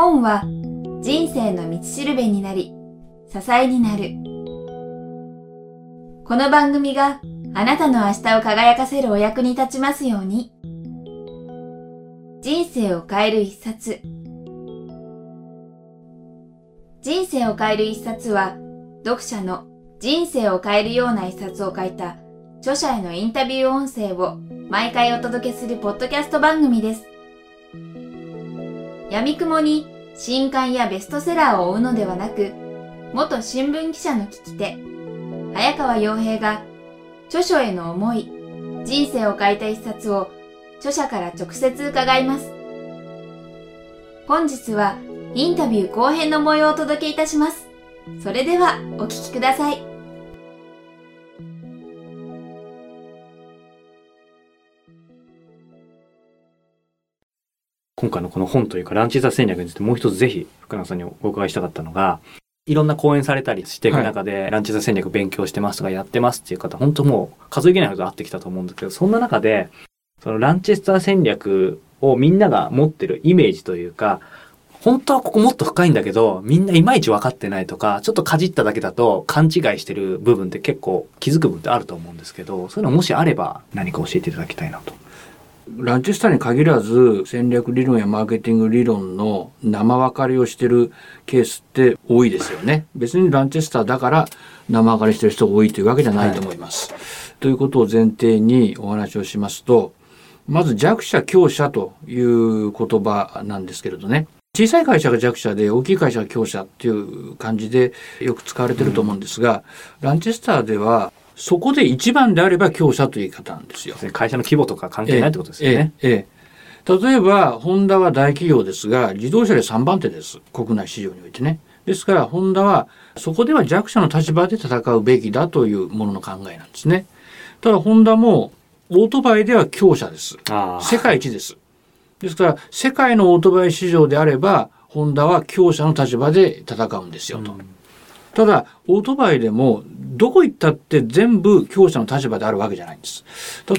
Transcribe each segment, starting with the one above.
本は人生の道しるべになり、支えになる。この番組があなたの明日を輝かせるお役に立ちますように。人生を変える一冊。人生を変える一冊は、読者の人生を変えるような一冊を書いた著者へのインタビュー音声を毎回お届けするポッドキャスト番組です。闇雲に新刊やベストセラーを追うのではなく、元新聞記者の聞き手、早川洋平が著書への思い、人生を変えた一冊を著者から直接伺います。本日はインタビュー後編の模様をお届けいたします。それではお聞きください。今回のこの本というかランチ座戦略についてもう一つぜひ福永さんにお伺いしたかったのが、いろんな講演されたりしていく中で、はい、ランチ座戦略勉強してますとかやってますっていう方、本当もう数えきれないほど会ってきたと思うんですけど、そんな中で、そのランチェスター戦略をみんなが持ってるイメージというか、本当はここもっと深いんだけど、みんないまいち分かってないとか、ちょっとかじっただけだと勘違いしてる部分って結構気づく部分ってあると思うんですけど、そういうのもしあれば何か教えていただきたいなと。ランチェスターに限らず戦略理論やマーケティング理論の生分かりをしてるケースって多いですよね。別にランチェスターだから生分かりしてる人が多いというわけじゃないと思います。はい、ということを前提にお話をしますと、まず弱者強者という言葉なんですけれどね。小さい会社が弱者で大きい会社が強者っていう感じでよく使われてると思うんですが、ランチェスターではそこで一番であれば強者という言い方なんですよ。会社の規模とか関係ないってことですよね。ええええ、例えば、ホンダは大企業ですが、自動車で3番手です。国内市場においてね。ですから、ホンダは、そこでは弱者の立場で戦うべきだというものの考えなんですね。ただ、ホンダも、オートバイでは強者です。世界一です。ですから、世界のオートバイ市場であれば、ホンダは強者の立場で戦うんですよと。うんただ、オートバイでも、どこ行ったって全部強者の立場であるわけじゃないんです。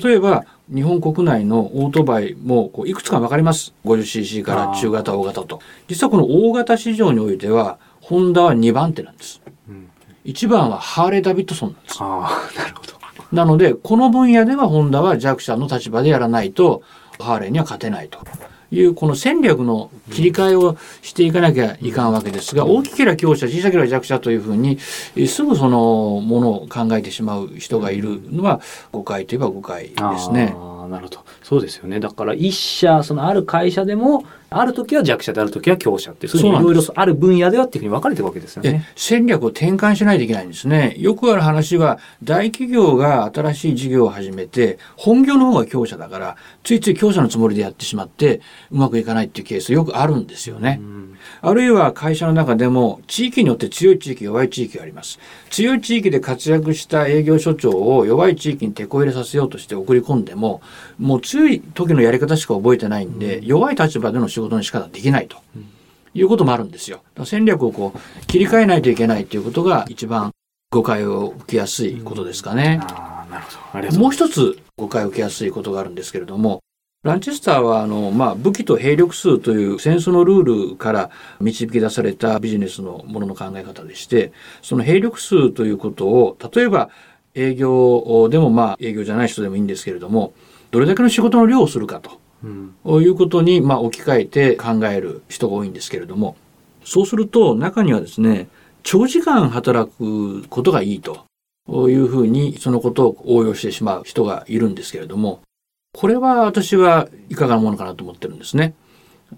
例えば、日本国内のオートバイもこういくつか分かります。50cc から中型、大型と。実はこの大型市場においては、ホンダは2番手なんです。うん、1番はハーレー・ダビッドソンなんです。あなるほど。なので、この分野ではホンダは弱者の立場でやらないと、ハーレーには勝てないと。いうこの戦略の切り替えをしていかなきゃいかんわけですが、大きければ強者小さければ弱者というふうにすぐそのものを考えてしまう人がいるのは誤解といえば誤解ですね。なるほどそうですよねだから一社そのある会社でもある時は弱者である時は強者ってそういういろいろある分野ではっていうふうに分かれてるわけですよね。戦略を転換しないといけないんですね。よくある話は大企業が新しい事業を始めて本業の方が強者だからついつい強者のつもりでやってしまってうまくいかないっていうケースよくあるんですよね。あるいは会社の中でも地域によって強い地域弱い地域があります。強い地域で活躍した営業所長を弱い地域に手こ入れさせようとして送り込んでももう強い時のやり方しか覚えてないんで、弱い立場での仕事の仕方できないと。いうこともあるんですよ。戦略をこう切り替えないといけないということが一番誤解を受けやすいことですかね。もう一つ誤解を受けやすいことがあるんですけれども、ランチェスターはあの、まあ、武器と兵力数という戦争のルールから導き出されたビジネスのものの考え方でして、その兵力数ということを、例えば営業でもまあ営業じゃない人でもいいんですけれども、どれだけの仕事の量をするかと。うん、いうことに、まあ、置き換えて考える人が多いんですけれども。そうすると中にはですね長時間働くことがいいと。いうふうにそのことを応用してしまう人がいるんですけれども。これは私はいかがなものかなと思ってるんですね。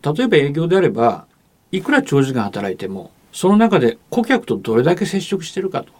例えば営業であればいくら長時間働いてもその中で顧客とどれだけ接触してるかと。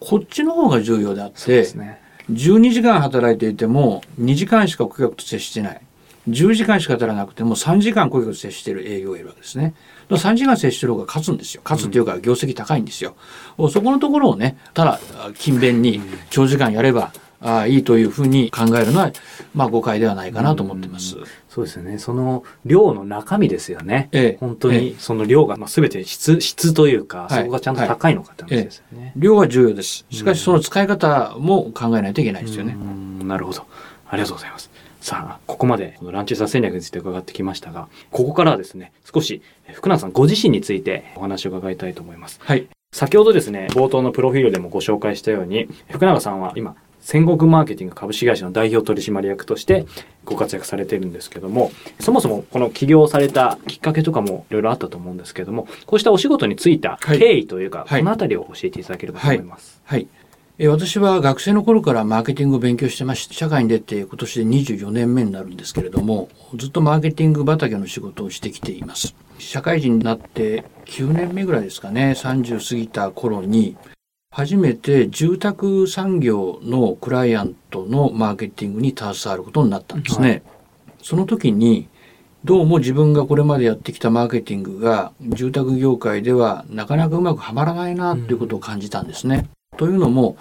こっちの方が重要であって、ね、12時間働いていても2時間しか顧客と接してない10時間しか働かなくても3時間顧客と接している営業がいるわけですね。3時間接してる方が勝つんですよ。勝つっていうか業績高いんですよ。うん、そこのところをね、ただ勤勉に長時間やれば、あいいというふうに考えるのは、まあ誤解ではないかなと思ってます。うん、そうですよね。その量の中身ですよね。ええ、本当にその量が、まあ、全て質、質というか、そこがちゃんと高いのかって話ですよね、え。量は重要です。しかしその使い方も考えないといけないですよね。なるほど。ありがとうございます。さあ、ここまでこのランチェスター戦略について伺ってきましたが、ここからはですね、少し福永さんご自身についてお話を伺いたいと思います。はい。先ほどですね、冒頭のプロフィールでもご紹介したように、福永さんは今、戦国マーケティング株式会社の代表取締役としてご活躍されているんですけども、そもそもこの起業されたきっかけとかもいろいろあったと思うんですけども、こうしたお仕事に就いた経緯というか、はいこのあたりを教えていただければと思います。はい。えー私は学生の頃からマーケティングを勉強してまして、社会に出て今年で24年目になるんですけれども、ずっとマーケティング畑の仕事をしてきています。社会人になって9年目ぐらいですかね、30過ぎた頃に、初めて住宅産業のクライアントのマーケティングに携わることになったんですね。はいその時に、どうも自分がこれまでやってきたマーケティングが住宅業界ではなかなかうまくはまらないなということを感じたんですね。というのも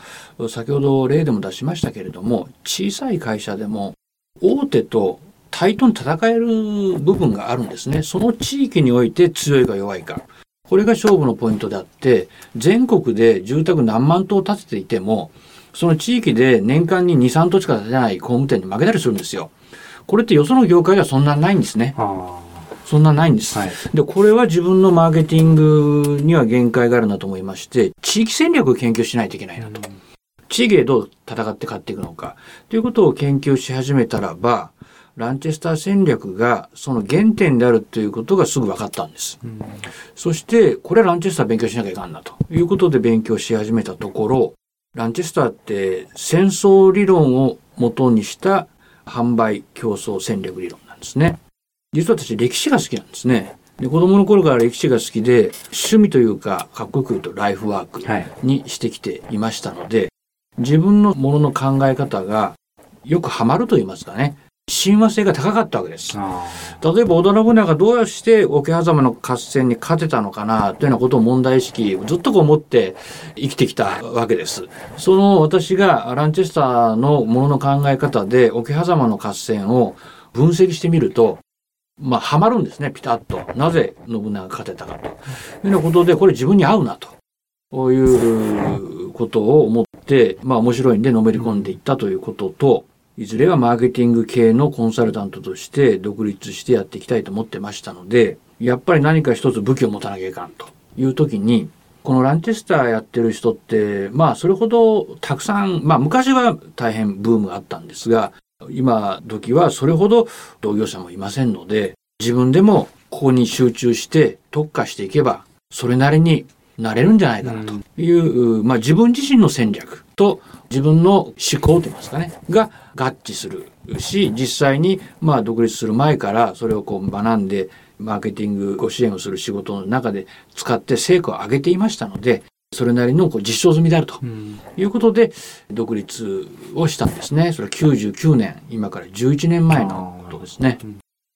先ほど例でも出しましたけれども小さい会社でも大手と対等に戦える部分があるんですね。その地域において強いか弱いか。これが勝負のポイントであって全国で住宅何万棟建てていてもその地域で年間に2、3棟しか建てない工務店に負けたりするんですよ。これってよその業界ではそんなないんですね。あそんなないんです。はいで、これは自分のマーケティングには限界があるなと思いまして、地域戦略を研究しないといけないなと。地域でどう戦って勝っていくのか。ということを研究し始めたらば、ランチェスター戦略がその原点であるということがすぐ分かったんです。うんそして、これはランチェスター勉強しなきゃいかんなということで勉強し始めたところ、ランチェスターって戦争理論を元にした販売競争戦略理論なんですね。実は私歴史が好きなんですね。で子供の頃から歴史が好きで、趣味というか、かっこよく言うとライフワークはい。にしてきていましたので、自分のものの考え方がよくハマると言いますかね、親和性が高かったわけです。あ例えば織田信長がどうして桶狭間の合戦に勝てたのかなというようなことを問題意識ずっとこう持って生きてきたわけです。その私がランチェスターのものの考え方で桶狭間の合戦を分析してみるとまあ、はまるんですね、ピタッと。なぜ信長が勝てたかと。いうようなことで、これ自分に合うなと。こういうことを思って、まあ面白いんでのめり込んでいったということと、いずれはマーケティング系のコンサルタントとして独立してやっていきたいと思ってましたので、やっぱり何か一つ武器を持たなきゃいかんと。いう時に、このランチェスターやってる人って、まあそれほどたくさん、まあ昔は大変ブームがあったんですが、今時はそれほど同業者もいませんので、自分でもここに集中して特化していけば、それなりになれるんじゃないかなと。いう、まあ自分自身の戦略と自分の思考といいますかね、が合致するし、実際にまあ独立する前からそれをこう学んで、マーケティングご支援をする仕事の中で使って成果を上げていましたので、それなりのこう実証済みであるとうんいうことで独立をしたんですね。それは99年、今から11年前のことですね。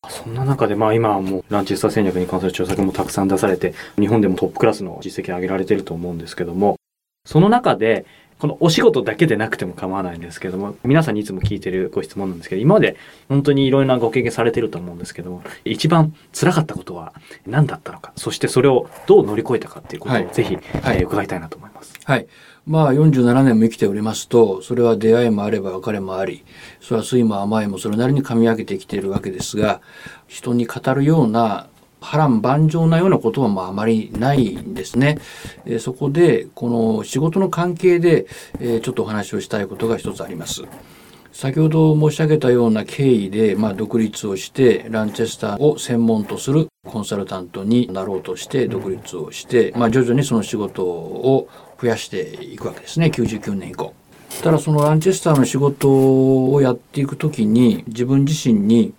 そんな中で、まあ今はもうランチェスター戦略に関する著作もたくさん出されて、日本でもトップクラスの実績を上げられていると思うんですけども、その中で、このお仕事だけでなくても構わないんですけども、皆さんにいつも聞いてるご質問なんですけど、今まで本当にいろいろなご経験されてると思うんですけども、一番辛かったことは何だったのか、そしてそれをどう乗り越えたかっていうことはいをぜひ、はいえー伺いたいなと思います。はい。まあ47年も生きておりますと、それは出会いもあれば別れもあり、それは酸いも甘いもそれなりに噛み上げてきているわけですが、人に語るような波乱万丈なようなことはまああまりないんですね。えそこで、この仕事の関係で、えちょっとお話をしたいことが一つあります。先ほど申し上げたような経緯で、まあ、独立をしてランチェスターを専門とするコンサルタントになろうとして独立をして、まあ、徐々にその仕事を増やしていくわけですね99年以降。ただそのランチェスターの仕事をやっていく時に自分自身に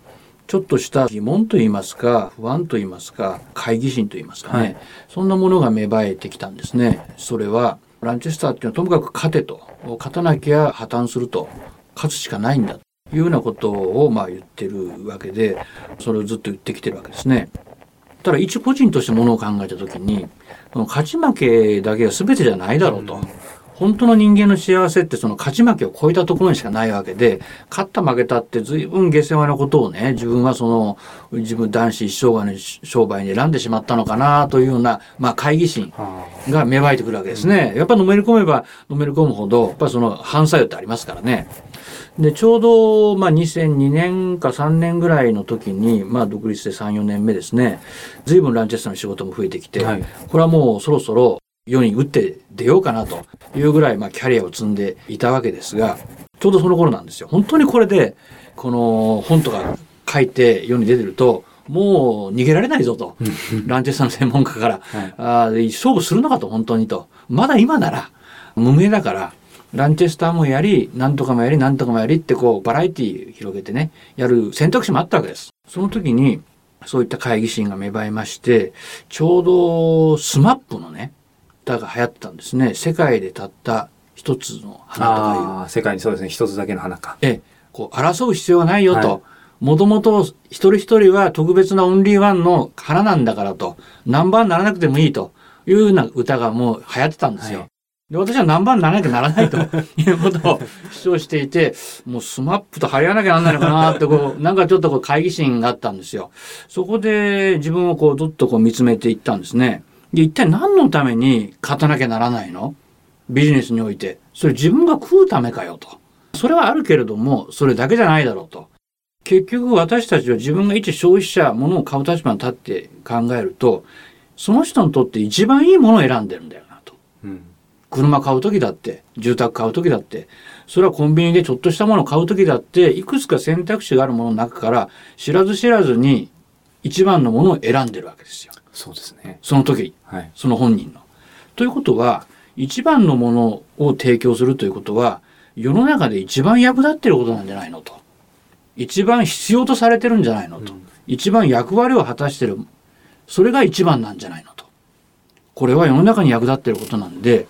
ちょっとした疑問といいますか不安といいますか懐疑心といいますかね、はいそんなものが芽生えてきたんですね。それはランチェスターっていうのはともかく勝てと勝たなきゃ破綻すると勝つしかないんだというようなことをまあ言ってるわけでそれをずっと言ってきてるわけですね。ただ一個人としてものを考えた時にこの勝ち負けだけが全てじゃないだろうと本当の人間の幸せってその勝ち負けを超えたところにしかないわけで、勝った負けたって随分下世話なことをね、自分はその、自分男子一生涯の商売に選んでしまったのかなというような、まあ、会議心が芽生えてくるわけですね。やっぱのめり込めばのめり込むほど、やっぱその反作用ってありますからね。で、ちょうど、まあ、2002年か3年ぐらいの時に、まあ、独立で3、4年目ですね、随分ランチェスターの仕事も増えてきて、はい、これはもうそろそろ世に打って出ようかなというぐらい、まあ、キャリアを積んでいたわけですが、ちょうどその頃なんですよ。本当にこれで、この本とか書いて世に出てると、もう逃げられないぞと。ランチェスターの専門家から。はい、あ勝負するのかと、本当にと。まだ今なら、無名だから、ランチェスターもやり、なんとかもやり、なんとかもやりってこう、バラエティ広げてね、やる選択肢もあったわけです。その時に、そういった懐疑心が芽生えまして、ちょうど SMAP のね、歌が流行ったんですね。世界でたった一つの花とかいう。世界にそうですね、一つだけの花か。ええ、こう、争う必要はないよと。もともと一人一人は特別なオンリーワンの花なんだからと。ナンバーワンならなくてもいいというような歌がもう流行ってたんですよ。はいで私はナンバーワンならなきゃならないということを主張していて、もう SMAP と張り合わなきゃなんないのかなってこう、なんかちょっとこう懐疑心があったんですよ。そこで自分をこうどっとこう見つめていったんですね。で、一体何のために勝たなきゃならないの？ビジネスにおいて。それ自分が食うためかよと。それはあるけれども、それだけじゃないだろうと。結局私たちは自分が一消費者、物を買う立場に立って考えると、その人にとって一番いいものを選んでるんだよなと。うん、車買う時だって、住宅買う時だって、それはコンビニでちょっとしたものを買う時だって、いくつか選択肢があるものの中から、知らず知らずに一番のものを選んでるわけですよ。そうですね。その時、はい、その本人の。ということは、一番のものを提供するということは、世の中で一番役立ってることなんじゃないのと。一番必要とされてるんじゃないのと。うん、一番役割を果たしてる。それが一番なんじゃないのと。これは世の中に役立ってることなんで、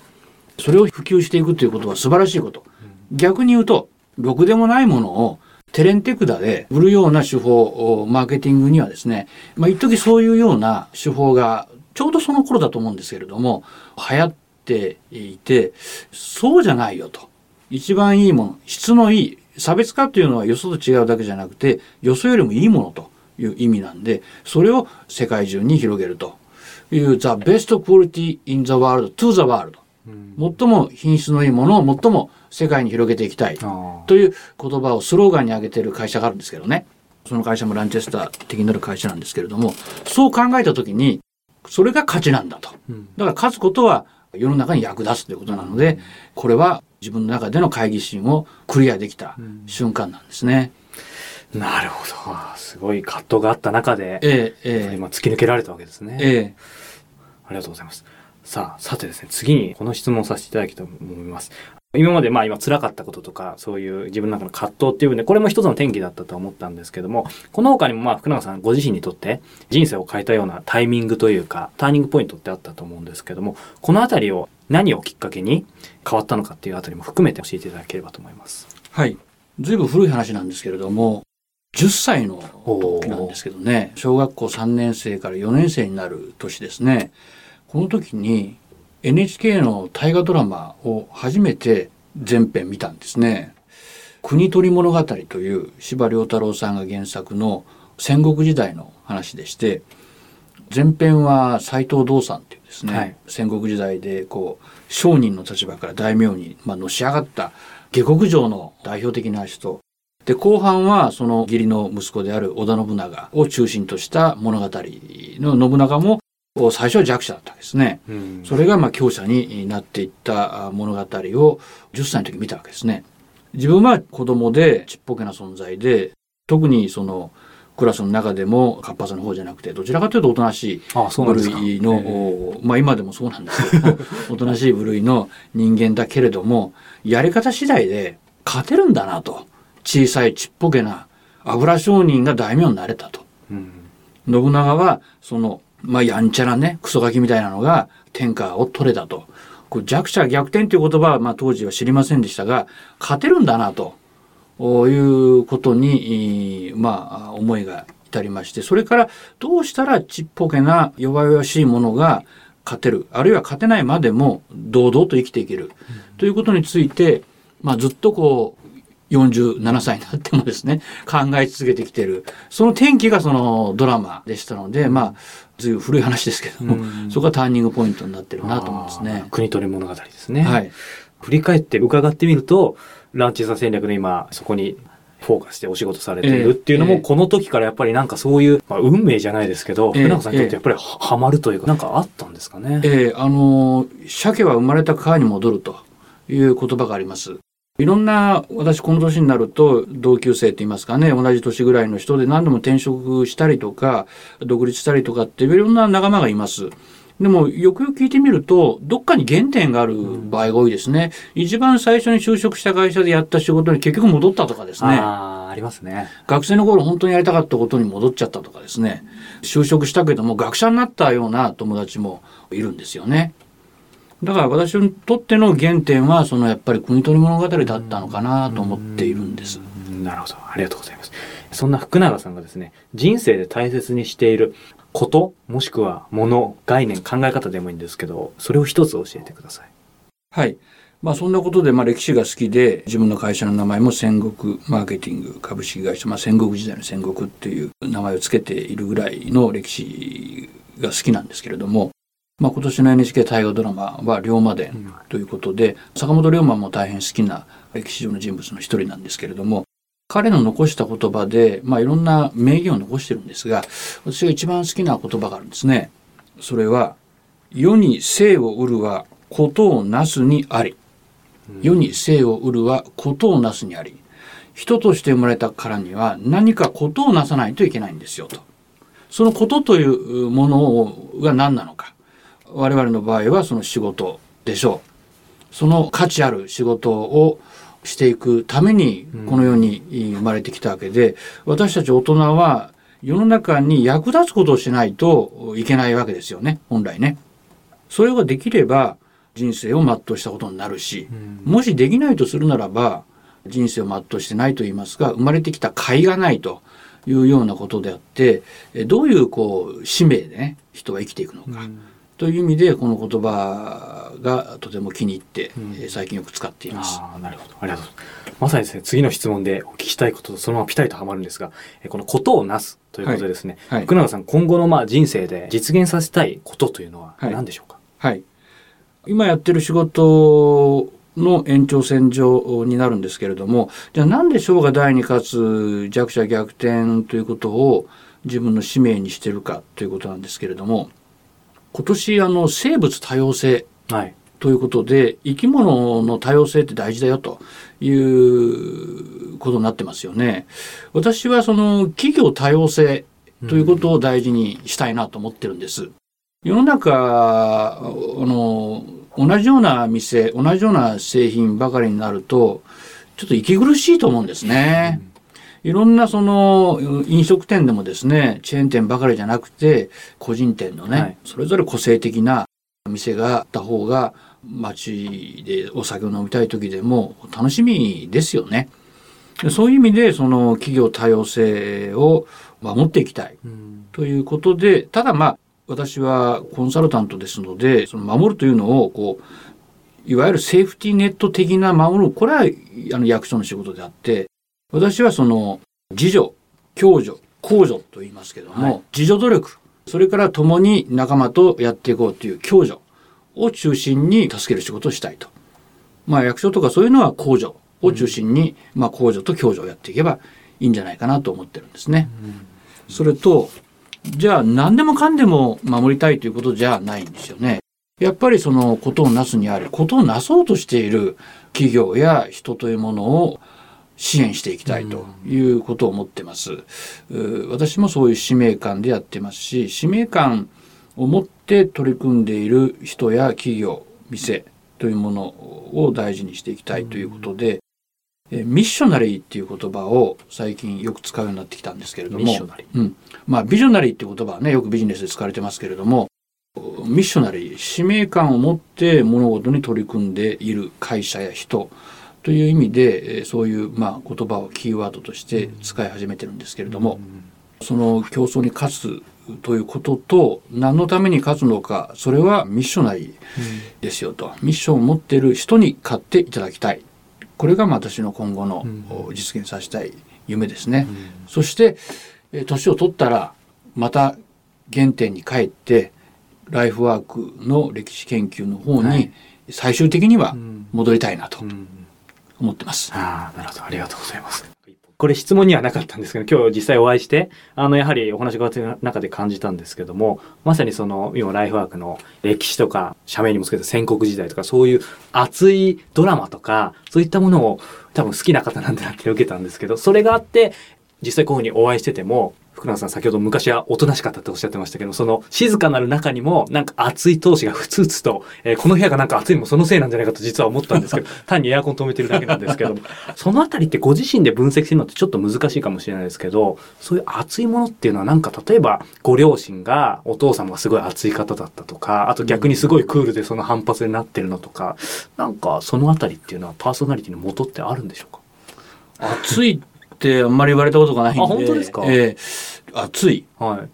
それを普及していくということは素晴らしいこと。逆に言うと、ろくでもないものをテレンテクダで売るような手法、マーケティングにはですね、まあ、一時そういうような手法がちょうどその頃だと思うんですけれども、流行っていて、そうじゃないよと。一番いいもの、質のいい、差別化というのはよそと違うだけじゃなくて、よそよりもいいものという意味なんで、それを世界中に広げるという、The best quality in the world to the world。最も品質のいいものを最も世界に広げていきたいという言葉をスローガンに挙げてる会社があるんですけどね。その会社もランチェスター的になる会社なんですけれども、そう考えたときに、それが価値なんだと。だから勝つことは世の中に役立つということなので、これは自分の中での会議心をクリアできた瞬間なんですね。なるほど。すごい葛藤があった中で、ええええ、今突き抜けられたわけですね。ええ。ありがとうございます。さあ、さてですね、次にこの質問をさせていただきたいと思います。今までまあ今辛かったこととか、そういう自分の中の葛藤っていうね、これも一つの転機だったと思ったんですけども、この他にもまあ福永さんご自身にとって人生を変えたようなタイミングというか、ターニングポイントってあったと思うんですけども、このあたりを何をきっかけに変わったのかっていうあたりも含めて教えていただければと思います。はい。ずいぶん古い話なんですけれども、10歳の時なんですけどね、小学校3年生から4年生になる年ですね。この時に NHK の大河ドラマを初めて全編見たんですね。国取物語という司馬太郎さんが原作の戦国時代の話でして前編は斎藤道三っていうですね、はい、戦国時代でこう商人の立場から大名に、まあのし上がった下克上の代表的な人で後半はその義理の息子である織田信長を中心とした物語の信長も最初は弱者だったわけですね。うん、それがまあ強者になっていった物語を10歳の時見たわけですね。自分は子供でちっぽけな存在で、特にそのクラスの中でも活発な方じゃなくて、どちらかというとおとなしい部類の、まあ今でもそうなんですけど、おとなしい部類の人間だけれども、やり方次第で勝てるんだなと。小さいちっぽけな油商人が大名になれたと。うん、信長はそのまあ、やんちゃなね、クソガキみたいなのが天下を取れたと。これ弱者逆転という言葉は、まあ、当時は知りませんでしたが、勝てるんだな、と。いうことに、まあ、思いが至りまして、それからどうしたらちっぽけな弱々しいものが勝てる。あるいは勝てないまでも堂々と生きていける、ということについて、まあ、ずっとこう47歳になってもですね考え続けてきてるその転機がそのドラマでしたのでまあずいぶん古い話ですけども、うんそこがターニングポイントになってるなと思うんですね。国取り物語ですね。はい、振り返って伺ってみると、ランチ座戦略の今、そこにフォーカスしてお仕事されているっていうのも、ええこの時からやっぱりなんかそういう、まあ、運命じゃないですけど、ええ福永さんにとってやっぱりはハマるというか、なんかあったんですかね？えーあのー鮭は生まれた川に戻るという言葉があります。いろんな私この年になると同級生といいますかね同じ年ぐらいの人で何度も転職したりとか独立したりとかっていろんな仲間がいます。でもよくよく聞いてみるとどっかに原点がある場合が多いですね。一番最初に就職した会社でやった仕事に結局戻ったとかですね。ああ、ありますね。学生の頃本当にやりたかったことに戻っちゃったとかですね就職したけども学者になったような友達もいるんですよねだから私にとっての原点はそのやっぱり国取り物語だったのかなと思っているんですうんなるほど。ありがとうございます。そんな福永さんがですね、人生で大切にしていること、もしくはもの、概念、考え方でもいいんですけど、それを一つ教えてください。はいまあそんなことでまあ歴史が好きで自分の会社の名前も戦国マーケティング株式会社、まあ、戦国時代の戦国っていう名前を付けているぐらいの歴史が好きなんですけれども、まあ、今年の NHK 大河ドラマは龍馬伝ということで、坂本龍馬も大変好きな歴史上の人物の一人なんですけれども彼の残した言葉で、まあ、いろんな名言を残してるんですが私が一番好きな言葉があるんですね。それは「世に生を売るはことをなすにあり」世に生を売るはことをなすにあり。人として生まれたからには何かことをなさないといけないんですよと。そのことというものが何なのか我々の場合はその仕事でしょう。その価値ある仕事をしていくためにこの世に生まれてきたわけで私たち大人は世の中に役立つことをしないといけないわけですよね本来ね。それができれば人生を全うしたことになるし、もしできないとするならば人生を全うしてないと言いますか生まれてきた甲斐がないというようなことであってえどういうこう使命でね人は生きていくのか、という意味でこの言葉がとても気に入って、え最近よく使っています。ああ、なるほど。ありがとうまさにですね、次の質問でお聞きしたいこととそのままピタリとはまるんですが、えこのことをなすということでですね、はい福永さん、今後のまあ人生で実現させたいことというのははい何でしょうか、はい。今やってる仕事の延長線上になるんですけれども、じゃあなんで生が大に勝つ弱者逆転ということを自分の使命にしてるかということなんですけれども、今年あの生物多様性はい。ということで生き物の多様性って大事だよということになってますよね。私はその企業多様性ということを大事にしたいなと思ってるんです。世の中あの同じような店同じような製品ばかりになるとちょっと息苦しいと思うんですね。いろんなその飲食店でもですねチェーン店ばかりじゃなくて個人店のね、はい。それぞれ個性的な店があった方が街でお酒を飲みたい時でも楽しみですよね。でそういう意味でその企業多様性を守っていきたい。ということでただまあ私はコンサルタントですのでその守るというのをこういわゆるセーフティーネット的な守るこれはあの役所の仕事であって私はその自助共助公助と言いますけども、はい自助努力それから共に仲間とやっていこうという共助を中心に助ける仕事をしたいと。まあ役所とかそういうのは公助を中心に、まあ公助と共助をやっていけばいいんじゃないかなと思ってるんですね。それとじゃあ何でもかんでも守りたいということじゃないんですよね。やっぱりそのことをなすにあり、ことをなそうとしている企業や人というものを支援していきたいということを思ってます。う私もそういう使命感でやってますし、使命感を持って取り組んでいる人や企業、店というものを大事にしていきたいということで、えミッショナリーっていう言葉を最近よく使うようになってきたんですけれども、ミッショナリーうん、まあビジョナリーっていう言葉はねよくビジネスで使われてますけれどもミッショナリー使命感を持って物事に取り組んでいる会社や人という意味でえーそういうまあ言葉をキーワードとして使い始めてるんですけれども、その競争に勝つということと何のために勝つのかそれはミッショナリーですよと、ミッションを持っている人に勝っていただきたい。これが私の今後の実現させたい夢ですね。そして年を取ったらまた原点に帰ってライフワークの歴史研究の方に最終的には戻りたいなと思ってます。ああ、なるほど。ありがとうございます。これ質問にはなかったんですけど、今日実際お会いして、あの、やはりお話が伺って中で感じたんですけども、まさにその、今ライフワークの歴史とか、社名にもつけた戦国時代とか、そういう熱いドラマとか、そういったものを多分好きな方なんだなって受けたんですけど、それがあって、実際こういうふうにお会いしてても、福永さん先ほど昔はおとなしかったっておっしゃってましたけど、その静かなる中にもなんか熱い闘志がふつふつと、えー、この部屋がなんか暑いのもそのせいなんじゃないかと実は思ったんですけど、単にエアコン止めてるだけなんですけども、そのあたりってご自身で分析するのってちょっと難しいかもしれないですけど、そういう熱いものっていうのはなんか例えばご両親がお父様がすごい熱い方だったとか、あと逆にすごいクールでその反発になってるのとか、なんかそのあたりっていうのはパーソナリティの元ってあるんでしょうか？熱いってあんまり言われたことがないんで。あ、本当ですか？えー、暑い。はい。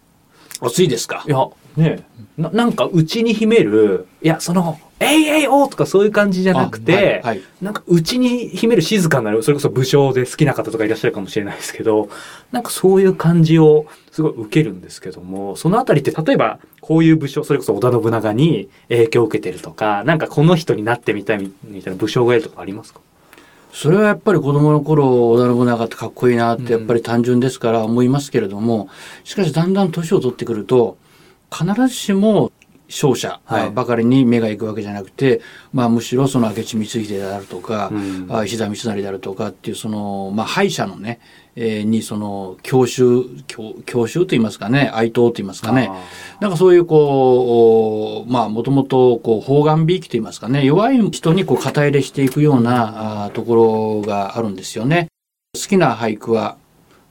暑いですか？いや、ねななんか内に秘める、いや、その、えいえいおとかそういう感じじゃなくて、はいはい、なんか内に秘める静かなる、それこそ武将で好きな方とかいらっしゃるかもしれないですけど、なんかそういう感じをすごい受けるんですけども、そのあたりって例えばこういう武将、それこそ織田信長に影響を受けてるとか、なんかこの人になってみたいみたいな武将がいるとかありますか？それはやっぱり子供の頃織田信長ってかっこいいなってやっぱり単純ですから思いますけれども、しかしだんだん年を取ってくると必ずしも勝者ばかりに目が行くわけじゃなくて、はい、まあ、むしろその明智光秀であるとか、うん、石田三成であるとかっていうその、まあ、敗者のね、えー、にその教習教教習といいますかね哀悼といいますかね。なんかそういうこうまあもともとこう方眼びいきといいますかね。弱い人にこう肩入れしていくようなあところがあるんですよね。好きな俳句は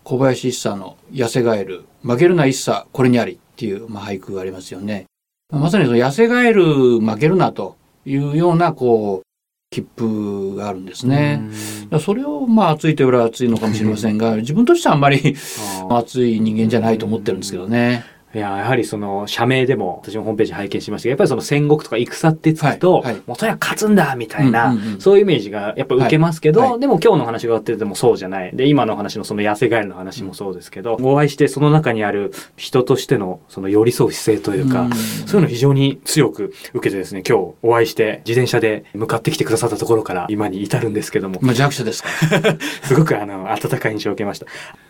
小林一茶の「痩せガエル負けるな一茶これにあり」っていう、まあ、俳句がありますよね。まさにその痩せガエル負けるなというようなこう切符があるんですね。それをまあ熱いというは熱いのかもしれませんが自分としてはあんまり熱い人間じゃないと思ってるんですけどね。いや、やはりその、社名でも、私もホームページ拝見しましたけど、やっぱりその戦国とか戦ってつくと、はいはい、もうとにかく勝つんだみたいな、うんうんうん、そういうイメージがやっぱ受けますけど、はいはい、でも今日の話が終わっててもそうじゃない。で、今の話のその痩せガエルの話もそうですけど、うん、お会いしてその中にある人としてのその寄り添う姿勢というか、うん、そういうの非常に強く受けてですね、今日お会いして自転車で向かってきてくださったところから今に至るんですけども。まあ弱者ですか すごくあの、温かい印象を受けました。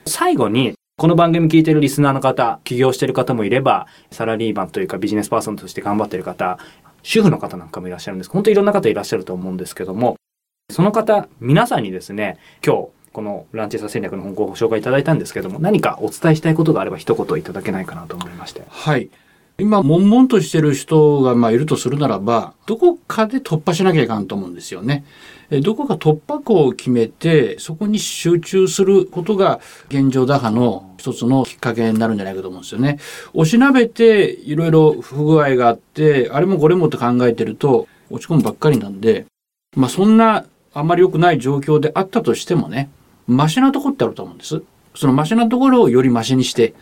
最後に、この番組聞いてるリスナーの方、起業してる方もいれば、サラリーマンというかビジネスパーソンとして頑張ってる方、主婦の方なんかもいらっしゃるんです。本当にいろんな方いらっしゃると思うんですけども、その方、皆さんにですね、今日、このランチェス戦略の本をご紹介いただいたんですけども、何かお伝えしたいことがあれば一言いただけないかなと思いまして。はい。今、悶々としてる人がまあいるとするならば、どこかで突破しなきゃいかんと思うんですよね。どこか突破口を決めてそこに集中することが現状打破の一つのきっかけになるんじゃないかと思うんですよね。おしなべていろいろ不具合があってあれもこれもと考えてると落ち込むばっかりなんで、まあ、そんなあまり良くない状況であったとしてもねマシなとこってあると思うんです。そのマシなところをよりマシにして、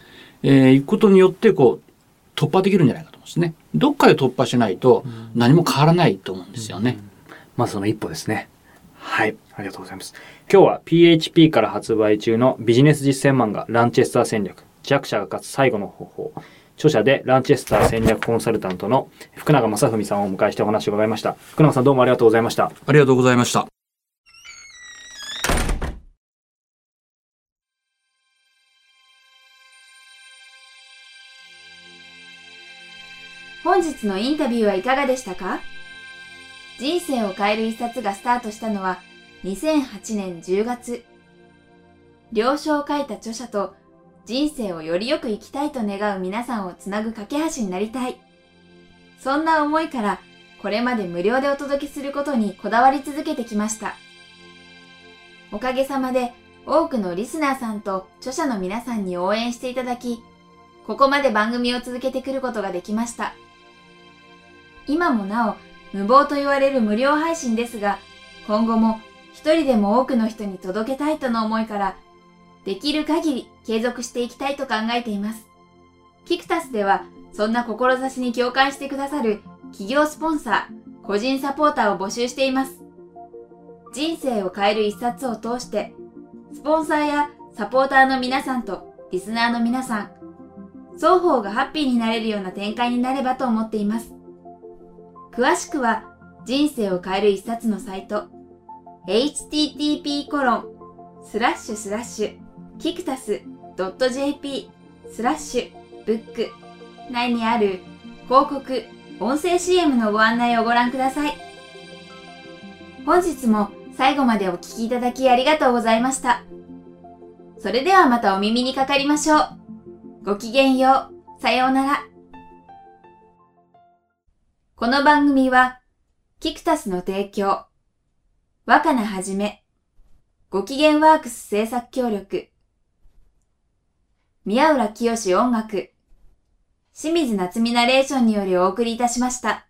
えー、いくことによってこう突破できるんじゃないかと思うんですね。どっかで突破しないと何も変わらないと思うんですよね。うんうん、まあその一歩ですね。はい。ありがとうございます。今日は PHP から発売中のビジネス実践漫画ランチェスター戦略弱者が勝つ最後の方法著者でランチェスター戦略コンサルタントの福永正文さんをお迎えしてお話を伺いました。福永さんどうもありがとうございました。ありがとうございました。本日のインタビューはいかがでしたか？人生を変える一冊がスタートしたのは2008年10月。了承を書いた著者と人生をよりよく生きたいと願う皆さんをつなぐ架け橋になりたい。そんな思いからこれまで無料でお届けすることにこだわり続けてきました。おかげさまで多くのリスナーさんと著者の皆さんに応援していただき、ここまで番組を続けてくることができました。今もなお無謀と言われる無料配信ですが、今後も一人でも多くの人に届けたいとの思いから、できる限り継続していきたいと考えています。キクタスではそんな志に共感してくださる企業スポンサー、個人サポーターを募集しています。人生を変える一冊を通して、スポンサーやサポーターの皆さんとリスナーの皆さん、双方がハッピーになれるような展開になればと思っています。詳しくは人生を変える一冊のサイト http コロンスラッシュスラッシュキクタス .jp スラッシュブック内にある広告音声 CM のご案内をご覧ください。本日も最後までお聴きいただきありがとうございました。それではまたお耳にかかりましょう。ごきげんよう。さようなら。この番組は、キクタスの提供、若菜はじめ、ご機嫌ワークス制作協力、宮浦清音楽、清水夏美ナレーションによりお送りいたしました。